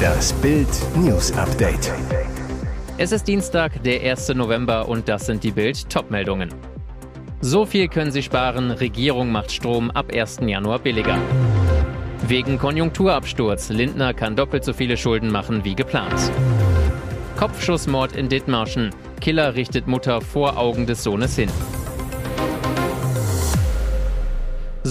Das Bild News Update. Es ist Dienstag, der 1. November und das sind die Bild Topmeldungen. So viel können Sie sparen, Regierung macht Strom ab 1. Januar billiger. Wegen Konjunkturabsturz, Lindner kann doppelt so viele Schulden machen wie geplant. Kopfschussmord in Dithmarschen, Killer richtet Mutter vor Augen des Sohnes hin.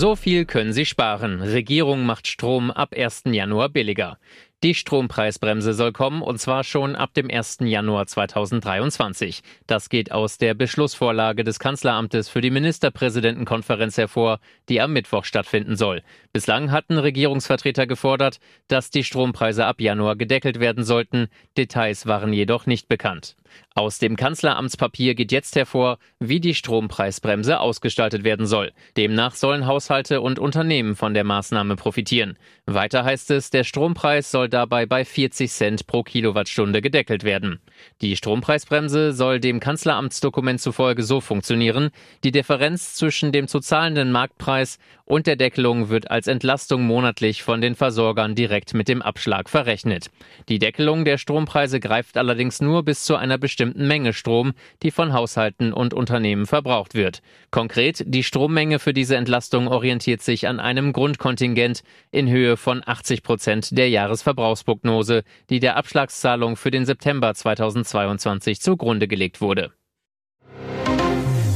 So viel können Sie sparen. Regierung macht Strom ab 1. Januar billiger. Die Strompreisbremse soll kommen und zwar schon ab dem 1. Januar 2023. Das geht aus der Beschlussvorlage des Kanzleramtes für die Ministerpräsidentenkonferenz hervor, die am Mittwoch stattfinden soll. Bislang hatten Regierungsvertreter gefordert, dass die Strompreise ab Januar gedeckelt werden sollten. Details waren jedoch nicht bekannt. Aus dem Kanzleramtspapier geht jetzt hervor, wie die Strompreisbremse ausgestaltet werden soll. Demnach sollen Haushalte und Unternehmen von der Maßnahme profitieren. Weiter heißt es, der Strompreis soll dabei bei 40 Cent pro Kilowattstunde gedeckelt werden. Die Strompreisbremse soll dem Kanzleramtsdokument zufolge so funktionieren, die Differenz zwischen dem zu zahlenden Marktpreis und der Deckelung wird als Entlastung monatlich von den Versorgern direkt mit dem Abschlag verrechnet. Die Deckelung der Strompreise greift allerdings nur bis zu einer bestimmten Menge Strom, die von Haushalten und Unternehmen verbraucht wird. Konkret, die Strommenge für diese Entlastung orientiert sich an einem Grundkontingent in Höhe von 80 Prozent der Jahresverbrauchsprognose, die der Abschlagszahlung für den September 2022 zugrunde gelegt wurde.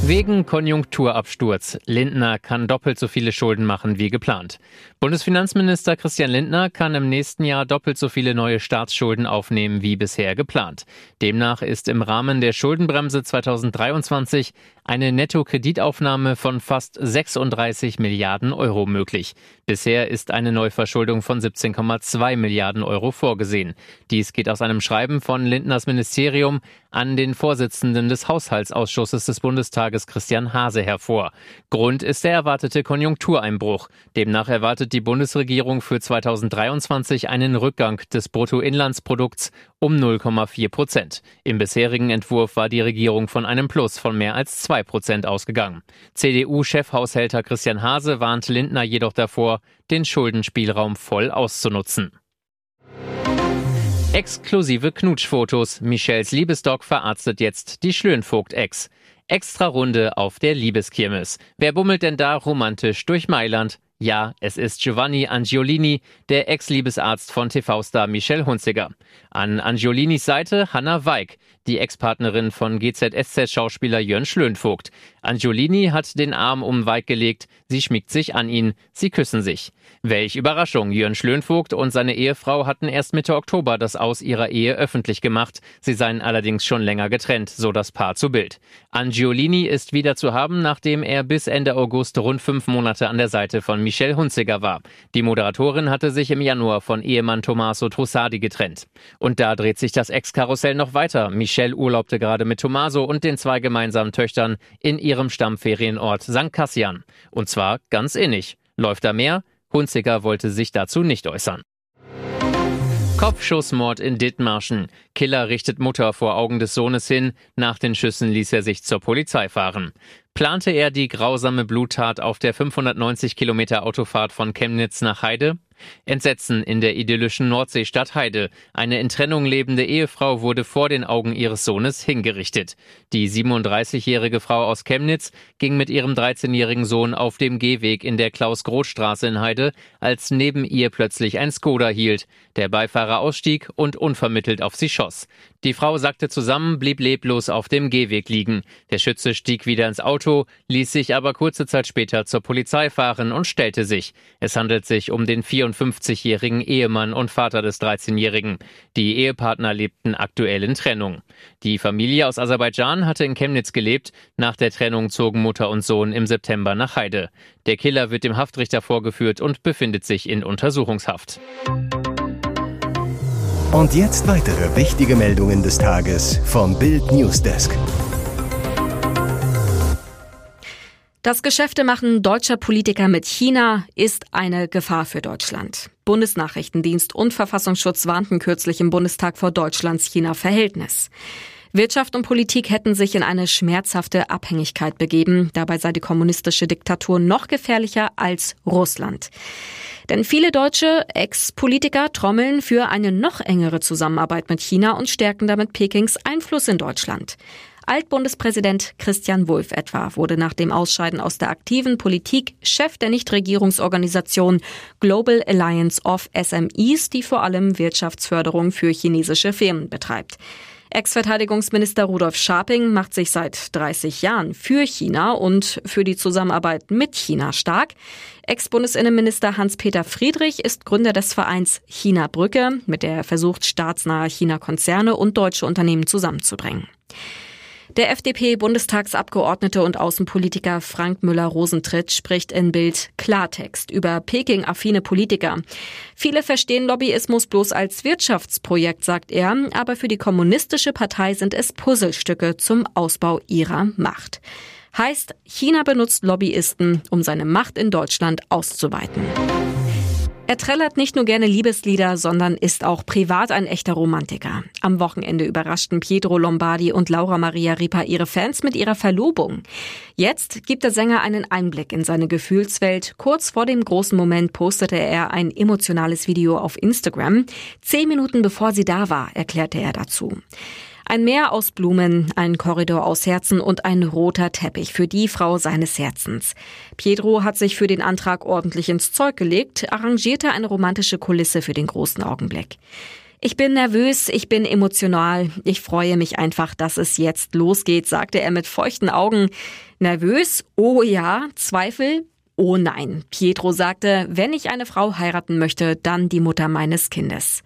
Wegen Konjunkturabsturz. Lindner kann doppelt so viele Schulden machen wie geplant. Bundesfinanzminister Christian Lindner kann im nächsten Jahr doppelt so viele neue Staatsschulden aufnehmen wie bisher geplant. Demnach ist im Rahmen der Schuldenbremse 2023 eine Nettokreditaufnahme von fast 36 Milliarden Euro möglich. Bisher ist eine Neuverschuldung von 17,2 Milliarden Euro vorgesehen. Dies geht aus einem Schreiben von Lindners Ministerium an den Vorsitzenden des Haushaltsausschusses des Bundestages Christian Hase hervor. Grund ist der erwartete Konjunktureinbruch. Demnach erwartet die Bundesregierung für 2023 einen Rückgang des Bruttoinlandsprodukts um 0,4 Prozent. Im bisherigen Entwurf war die Regierung von einem Plus von mehr als 2 Prozent ausgegangen. CDU-Chefhaushälter Christian Hase warnt Lindner jedoch davor, den Schuldenspielraum voll auszunutzen. Exklusive Knutschfotos. Michels Liebesdog verarztet jetzt die Schlönvogt-Ex. Extra Runde auf der Liebeskirmes. Wer bummelt denn da romantisch durch Mailand? Ja, es ist Giovanni Angiolini, der Ex-Liebesarzt von TV-Star Michelle Hunziger. An Angiolinis Seite Hanna Weig, die Ex-Partnerin von GZSZ-Schauspieler Jörn Schlönvogt. Angiolini hat den Arm um Weig gelegt, sie schmiegt sich an ihn, sie küssen sich. Welch Überraschung, Jörn Schlönvogt und seine Ehefrau hatten erst Mitte Oktober das Aus ihrer Ehe öffentlich gemacht. Sie seien allerdings schon länger getrennt, so das Paar zu Bild. Angiolini ist wieder zu haben, nachdem er bis Ende August rund fünf Monate an der Seite von Michelle Hunziger war. Die Moderatorin hatte sich im Januar von Ehemann Tommaso Trussardi getrennt. Und da dreht sich das Ex-Karussell noch weiter. Michelle urlaubte gerade mit Tommaso und den zwei gemeinsamen Töchtern in ihrem Stammferienort St. Cassian. Und zwar ganz innig. Läuft da mehr? Hunziker wollte sich dazu nicht äußern. Kopfschussmord in Dithmarschen. Killer richtet Mutter vor Augen des Sohnes hin. Nach den Schüssen ließ er sich zur Polizei fahren. Plante er die grausame Bluttat auf der 590 Kilometer Autofahrt von Chemnitz nach Heide? Entsetzen in der idyllischen Nordseestadt Heide. Eine in Trennung lebende Ehefrau wurde vor den Augen ihres Sohnes hingerichtet. Die 37-jährige Frau aus Chemnitz ging mit ihrem 13-jährigen Sohn auf dem Gehweg in der Klaus-Groth-Straße in Heide, als neben ihr plötzlich ein Skoda hielt. Der Beifahrer ausstieg und unvermittelt auf sie schoss. Die Frau sackte zusammen, blieb leblos auf dem Gehweg liegen. Der Schütze stieg wieder ins Auto, ließ sich aber kurze Zeit später zur Polizei fahren und stellte sich. Es handelt sich um den 54-jährigen Ehemann und Vater des 13-jährigen. Die Ehepartner lebten aktuell in Trennung. Die Familie aus Aserbaidschan hatte in Chemnitz gelebt. Nach der Trennung zogen Mutter und Sohn im September nach Heide. Der Killer wird dem Haftrichter vorgeführt und befindet sich in Untersuchungshaft. Und jetzt weitere wichtige Meldungen des Tages vom Bild Newsdesk. Das Geschäftemachen deutscher Politiker mit China ist eine Gefahr für Deutschland. Bundesnachrichtendienst und Verfassungsschutz warnten kürzlich im Bundestag vor Deutschlands China-Verhältnis. Wirtschaft und Politik hätten sich in eine schmerzhafte Abhängigkeit begeben. Dabei sei die kommunistische Diktatur noch gefährlicher als Russland. Denn viele deutsche Ex-Politiker trommeln für eine noch engere Zusammenarbeit mit China und stärken damit Pekings Einfluss in Deutschland. Altbundespräsident Christian Wulff etwa wurde nach dem Ausscheiden aus der aktiven Politik Chef der Nichtregierungsorganisation Global Alliance of SMEs, die vor allem Wirtschaftsförderung für chinesische Firmen betreibt. Ex-Verteidigungsminister Rudolf Scharping macht sich seit 30 Jahren für China und für die Zusammenarbeit mit China stark. Ex-Bundesinnenminister Hans-Peter Friedrich ist Gründer des Vereins China Brücke, mit der er versucht, staatsnahe China-Konzerne und deutsche Unternehmen zusammenzubringen. Der FDP-Bundestagsabgeordnete und Außenpolitiker Frank Müller-Rosentritt spricht in Bild Klartext über Peking-affine Politiker. Viele verstehen Lobbyismus bloß als Wirtschaftsprojekt, sagt er, aber für die kommunistische Partei sind es Puzzlestücke zum Ausbau ihrer Macht. Heißt, China benutzt Lobbyisten, um seine Macht in Deutschland auszuweiten. Er trällert nicht nur gerne Liebeslieder, sondern ist auch privat ein echter Romantiker. Am Wochenende überraschten Pietro Lombardi und Laura Maria Ripa ihre Fans mit ihrer Verlobung. Jetzt gibt der Sänger einen Einblick in seine Gefühlswelt. Kurz vor dem großen Moment postete er ein emotionales Video auf Instagram. Zehn Minuten bevor sie da war, erklärte er dazu. Ein Meer aus Blumen, ein Korridor aus Herzen und ein roter Teppich für die Frau seines Herzens. Pietro hat sich für den Antrag ordentlich ins Zeug gelegt, arrangierte eine romantische Kulisse für den großen Augenblick. Ich bin nervös, ich bin emotional, ich freue mich einfach, dass es jetzt losgeht, sagte er mit feuchten Augen. Nervös? Oh ja, Zweifel? Oh nein, Pietro sagte, wenn ich eine Frau heiraten möchte, dann die Mutter meines Kindes.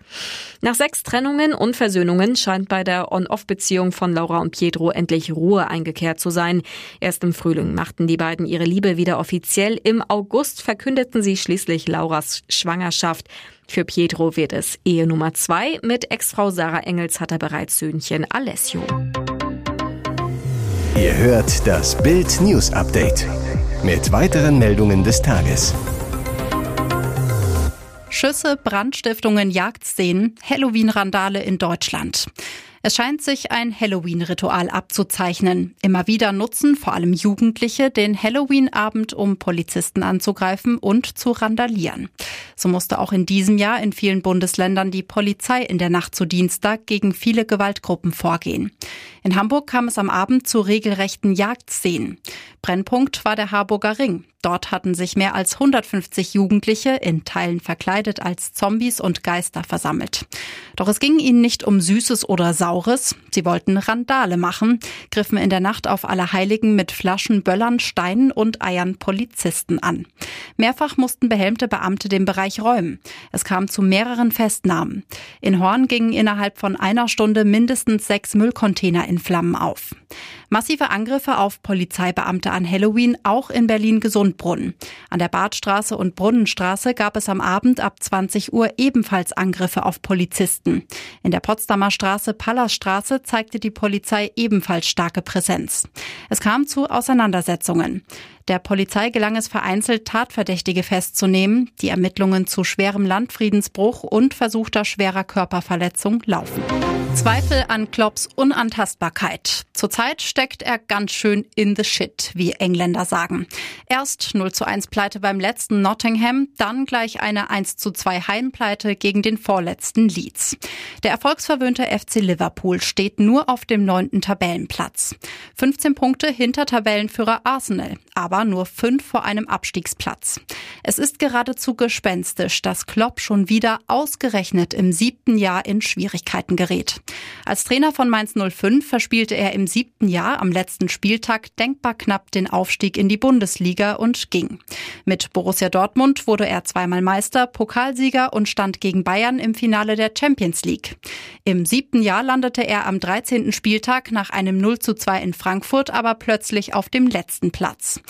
Nach sechs Trennungen und Versöhnungen scheint bei der On-Off-Beziehung von Laura und Pietro endlich Ruhe eingekehrt zu sein. Erst im Frühling machten die beiden ihre Liebe wieder offiziell. Im August verkündeten sie schließlich Lauras Schwangerschaft. Für Pietro wird es Ehe Nummer zwei. Mit Ex-Frau Sarah Engels hat er bereits Söhnchen Alessio. Ihr hört das Bild News Update mit weiteren Meldungen des Tages. Schüsse, Brandstiftungen, Jagdszenen, Halloween-Randale in Deutschland. Es scheint sich ein Halloween-Ritual abzuzeichnen. Immer wieder nutzen vor allem Jugendliche den Halloween-Abend, um Polizisten anzugreifen und zu randalieren. So musste auch in diesem Jahr in vielen Bundesländern die Polizei in der Nacht zu Dienstag gegen viele Gewaltgruppen vorgehen. In Hamburg kam es am Abend zu regelrechten Jagdszenen. Brennpunkt war der Harburger Ring. Dort hatten sich mehr als 150 Jugendliche in Teilen verkleidet als Zombies und Geister versammelt. Doch es ging ihnen nicht um Süßes oder Saures. Sie wollten Randale machen, griffen in der Nacht auf Allerheiligen mit Flaschen, Böllern, Steinen und Eiern Polizisten an. Mehrfach mussten behelmte Beamte den Bereich räumen. Es kam zu mehreren Festnahmen. In Horn gingen innerhalb von einer Stunde mindestens sechs Müllcontainer in Flammen auf. Massive Angriffe auf Polizeibeamte an Halloween auch in Berlin-Gesundbrunnen. An der Badstraße und Brunnenstraße gab es am Abend ab 20 Uhr ebenfalls Angriffe auf Polizisten. In der Potsdamer Straße, Pallasstraße zeigte die Polizei ebenfalls starke Präsenz. Es kam zu Auseinandersetzungen. Der Polizei gelang es vereinzelt, Tatverdächtige festzunehmen. Die Ermittlungen zu schwerem Landfriedensbruch und versuchter schwerer Körperverletzung laufen. Zweifel an Klopps Unantastbarkeit. Zurzeit steckt er ganz schön in the shit, wie Engländer sagen. Erst 0 zu 1 Pleite beim letzten Nottingham, dann gleich eine 1 zu 2 Heimpleite gegen den vorletzten Leeds. Der erfolgsverwöhnte FC Liverpool steht nur auf dem neunten Tabellenplatz. 15 Punkte hinter Tabellenführer Arsenal, aber nur fünf vor einem Abstiegsplatz. Es ist geradezu gespenstisch, dass Klopp schon wieder ausgerechnet im siebten Jahr in Schwierigkeiten gerät. Als Trainer von Mainz 05 verspielte er im siebten Jahr am letzten Spieltag denkbar knapp den Aufstieg in die Bundesliga und ging. Mit Borussia Dortmund wurde er zweimal Meister, Pokalsieger und stand gegen Bayern im Finale der Champions League. Im siebten Jahr landete er am 13. Spieltag nach einem 0 zu 2 in Frankfurt aber plötzlich auf dem letzten Platz.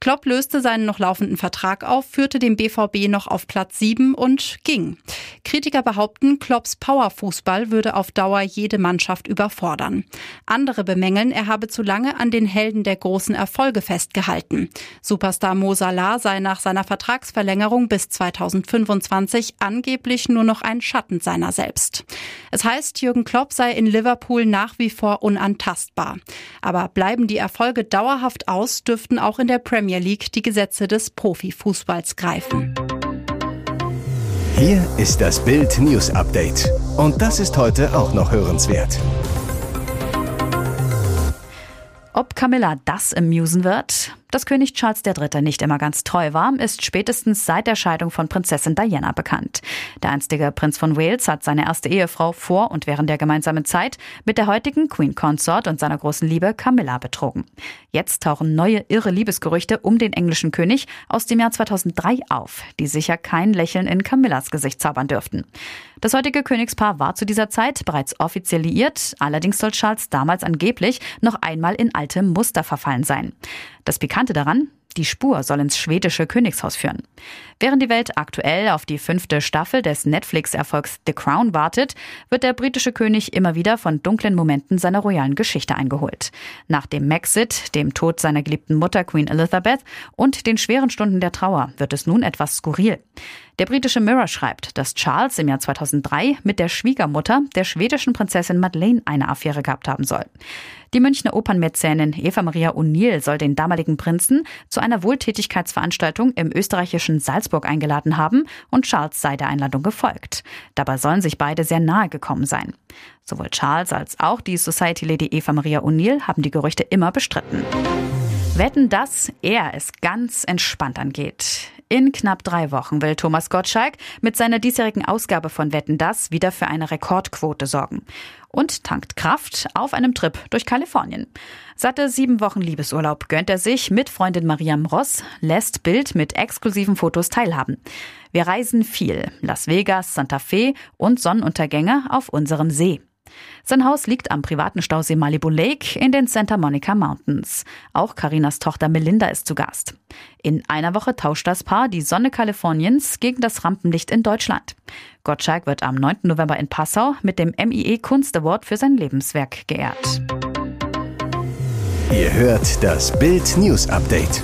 Klopp löste seinen noch laufenden Vertrag auf, führte den BVB noch auf Platz 7 und ging. Kritiker behaupten, Klopps Powerfußball würde auf Dauer jede Mannschaft überfordern. Andere bemängeln, er habe zu lange an den Helden der großen Erfolge festgehalten. Superstar Mo Salah sei nach seiner Vertragsverlängerung bis 2025 angeblich nur noch ein Schatten seiner selbst. Es heißt, Jürgen Klopp sei in Liverpool nach wie vor unantastbar. Aber bleiben die Erfolge dauerhaft aus, dürften auch in der Premier Premier League die Gesetze des Profifußballs greifen. Hier ist das Bild News Update. Und das ist heute auch noch hörenswert. Ob Camilla das amusen wird? Dass König Charles III. nicht immer ganz treu war, ist spätestens seit der Scheidung von Prinzessin Diana bekannt. Der einstige Prinz von Wales hat seine erste Ehefrau vor und während der gemeinsamen Zeit mit der heutigen Queen Consort und seiner großen Liebe Camilla betrogen. Jetzt tauchen neue irre Liebesgerüchte um den englischen König aus dem Jahr 2003 auf, die sicher kein Lächeln in Camillas Gesicht zaubern dürften. Das heutige Königspaar war zu dieser Zeit bereits offiziell liiert, allerdings soll Charles damals angeblich noch einmal in alte Muster verfallen sein. Das Pikante daran, die Spur soll ins schwedische Königshaus führen. Während die Welt aktuell auf die fünfte Staffel des Netflix-Erfolgs The Crown wartet, wird der britische König immer wieder von dunklen Momenten seiner royalen Geschichte eingeholt. Nach dem Maxit, dem Tod seiner geliebten Mutter Queen Elizabeth und den schweren Stunden der Trauer wird es nun etwas skurril. Der britische Mirror schreibt, dass Charles im Jahr 2003 mit der Schwiegermutter der schwedischen Prinzessin Madeleine eine Affäre gehabt haben soll. Die Münchner Opernmäzenin Eva Maria O'Neill soll den damaligen Prinzen zu einer Wohltätigkeitsveranstaltung im österreichischen Salzburg eingeladen haben und Charles sei der Einladung gefolgt. Dabei sollen sich beide sehr nahe gekommen sein. Sowohl Charles als auch die Society Lady Eva Maria O'Neill haben die Gerüchte immer bestritten. Wetten, dass er es ganz entspannt angeht. In knapp drei Wochen will Thomas Gottschalk mit seiner diesjährigen Ausgabe von Wetten das wieder für eine Rekordquote sorgen. Und tankt Kraft auf einem Trip durch Kalifornien. Satte sieben Wochen Liebesurlaub gönnt er sich mit Freundin Mariam Ross, lässt Bild mit exklusiven Fotos teilhaben. Wir reisen viel. Las Vegas, Santa Fe und Sonnenuntergänge auf unserem See. Sein Haus liegt am privaten Stausee Malibu Lake in den Santa Monica Mountains. Auch Karinas Tochter Melinda ist zu Gast. In einer Woche tauscht das Paar die Sonne Kaliforniens gegen das Rampenlicht in Deutschland. Gottschalk wird am 9. November in Passau mit dem MIE Kunst Award für sein Lebenswerk geehrt. Ihr hört das Bild News Update.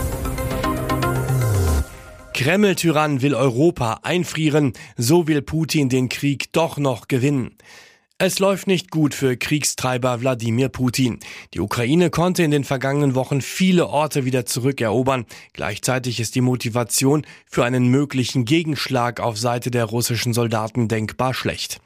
Kreml-Tyrann will Europa einfrieren, so will Putin den Krieg doch noch gewinnen. Es läuft nicht gut für Kriegstreiber Wladimir Putin. Die Ukraine konnte in den vergangenen Wochen viele Orte wieder zurückerobern. Gleichzeitig ist die Motivation für einen möglichen Gegenschlag auf Seite der russischen Soldaten denkbar schlecht.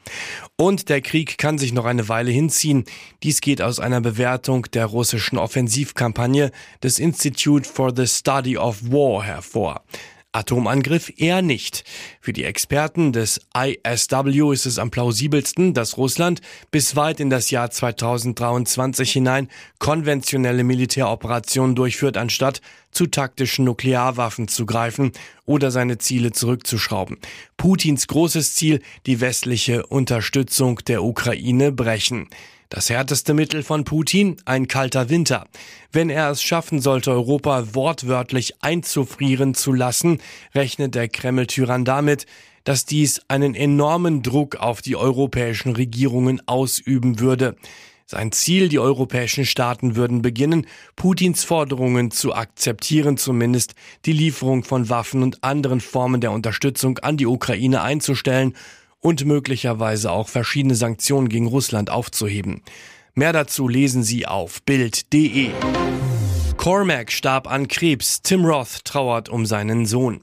Und der Krieg kann sich noch eine Weile hinziehen. Dies geht aus einer Bewertung der russischen Offensivkampagne des Institute for the Study of War hervor. Atomangriff eher nicht. Für die Experten des ISW ist es am plausibelsten, dass Russland bis weit in das Jahr 2023 hinein konventionelle Militäroperationen durchführt, anstatt zu taktischen Nuklearwaffen zu greifen oder seine Ziele zurückzuschrauben. Putins großes Ziel, die westliche Unterstützung der Ukraine brechen. Das härteste Mittel von Putin? Ein kalter Winter. Wenn er es schaffen sollte, Europa wortwörtlich einzufrieren zu lassen, rechnet der Kreml-Tyrann damit, dass dies einen enormen Druck auf die europäischen Regierungen ausüben würde. Sein Ziel, die europäischen Staaten würden beginnen, Putins Forderungen zu akzeptieren, zumindest die Lieferung von Waffen und anderen Formen der Unterstützung an die Ukraine einzustellen und möglicherweise auch verschiedene Sanktionen gegen Russland aufzuheben. Mehr dazu lesen Sie auf Bild.de. Cormac starb an Krebs. Tim Roth trauert um seinen Sohn.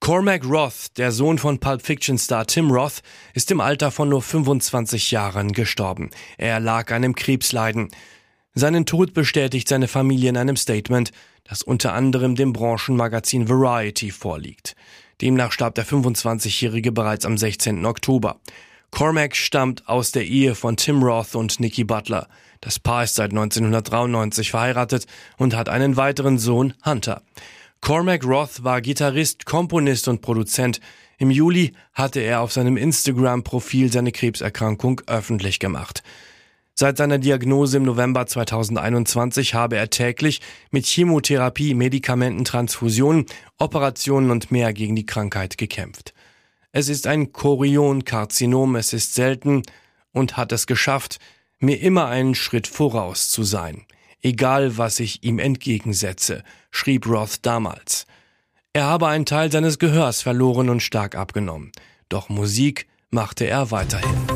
Cormac Roth, der Sohn von Pulp Fiction Star Tim Roth, ist im Alter von nur 25 Jahren gestorben. Er erlag einem Krebsleiden. Seinen Tod bestätigt seine Familie in einem Statement, das unter anderem dem Branchenmagazin Variety vorliegt. Demnach starb der 25-Jährige bereits am 16. Oktober. Cormac stammt aus der Ehe von Tim Roth und Nikki Butler. Das Paar ist seit 1993 verheiratet und hat einen weiteren Sohn, Hunter. Cormac Roth war Gitarrist, Komponist und Produzent. Im Juli hatte er auf seinem Instagram-Profil seine Krebserkrankung öffentlich gemacht. Seit seiner Diagnose im November 2021 habe er täglich mit Chemotherapie, Medikamenten, Transfusionen, Operationen und mehr gegen die Krankheit gekämpft. Es ist ein Chorionkarzinom, es ist selten und hat es geschafft, mir immer einen Schritt voraus zu sein, egal was ich ihm entgegensetze, schrieb Roth damals. Er habe einen Teil seines Gehörs verloren und stark abgenommen, doch Musik machte er weiterhin.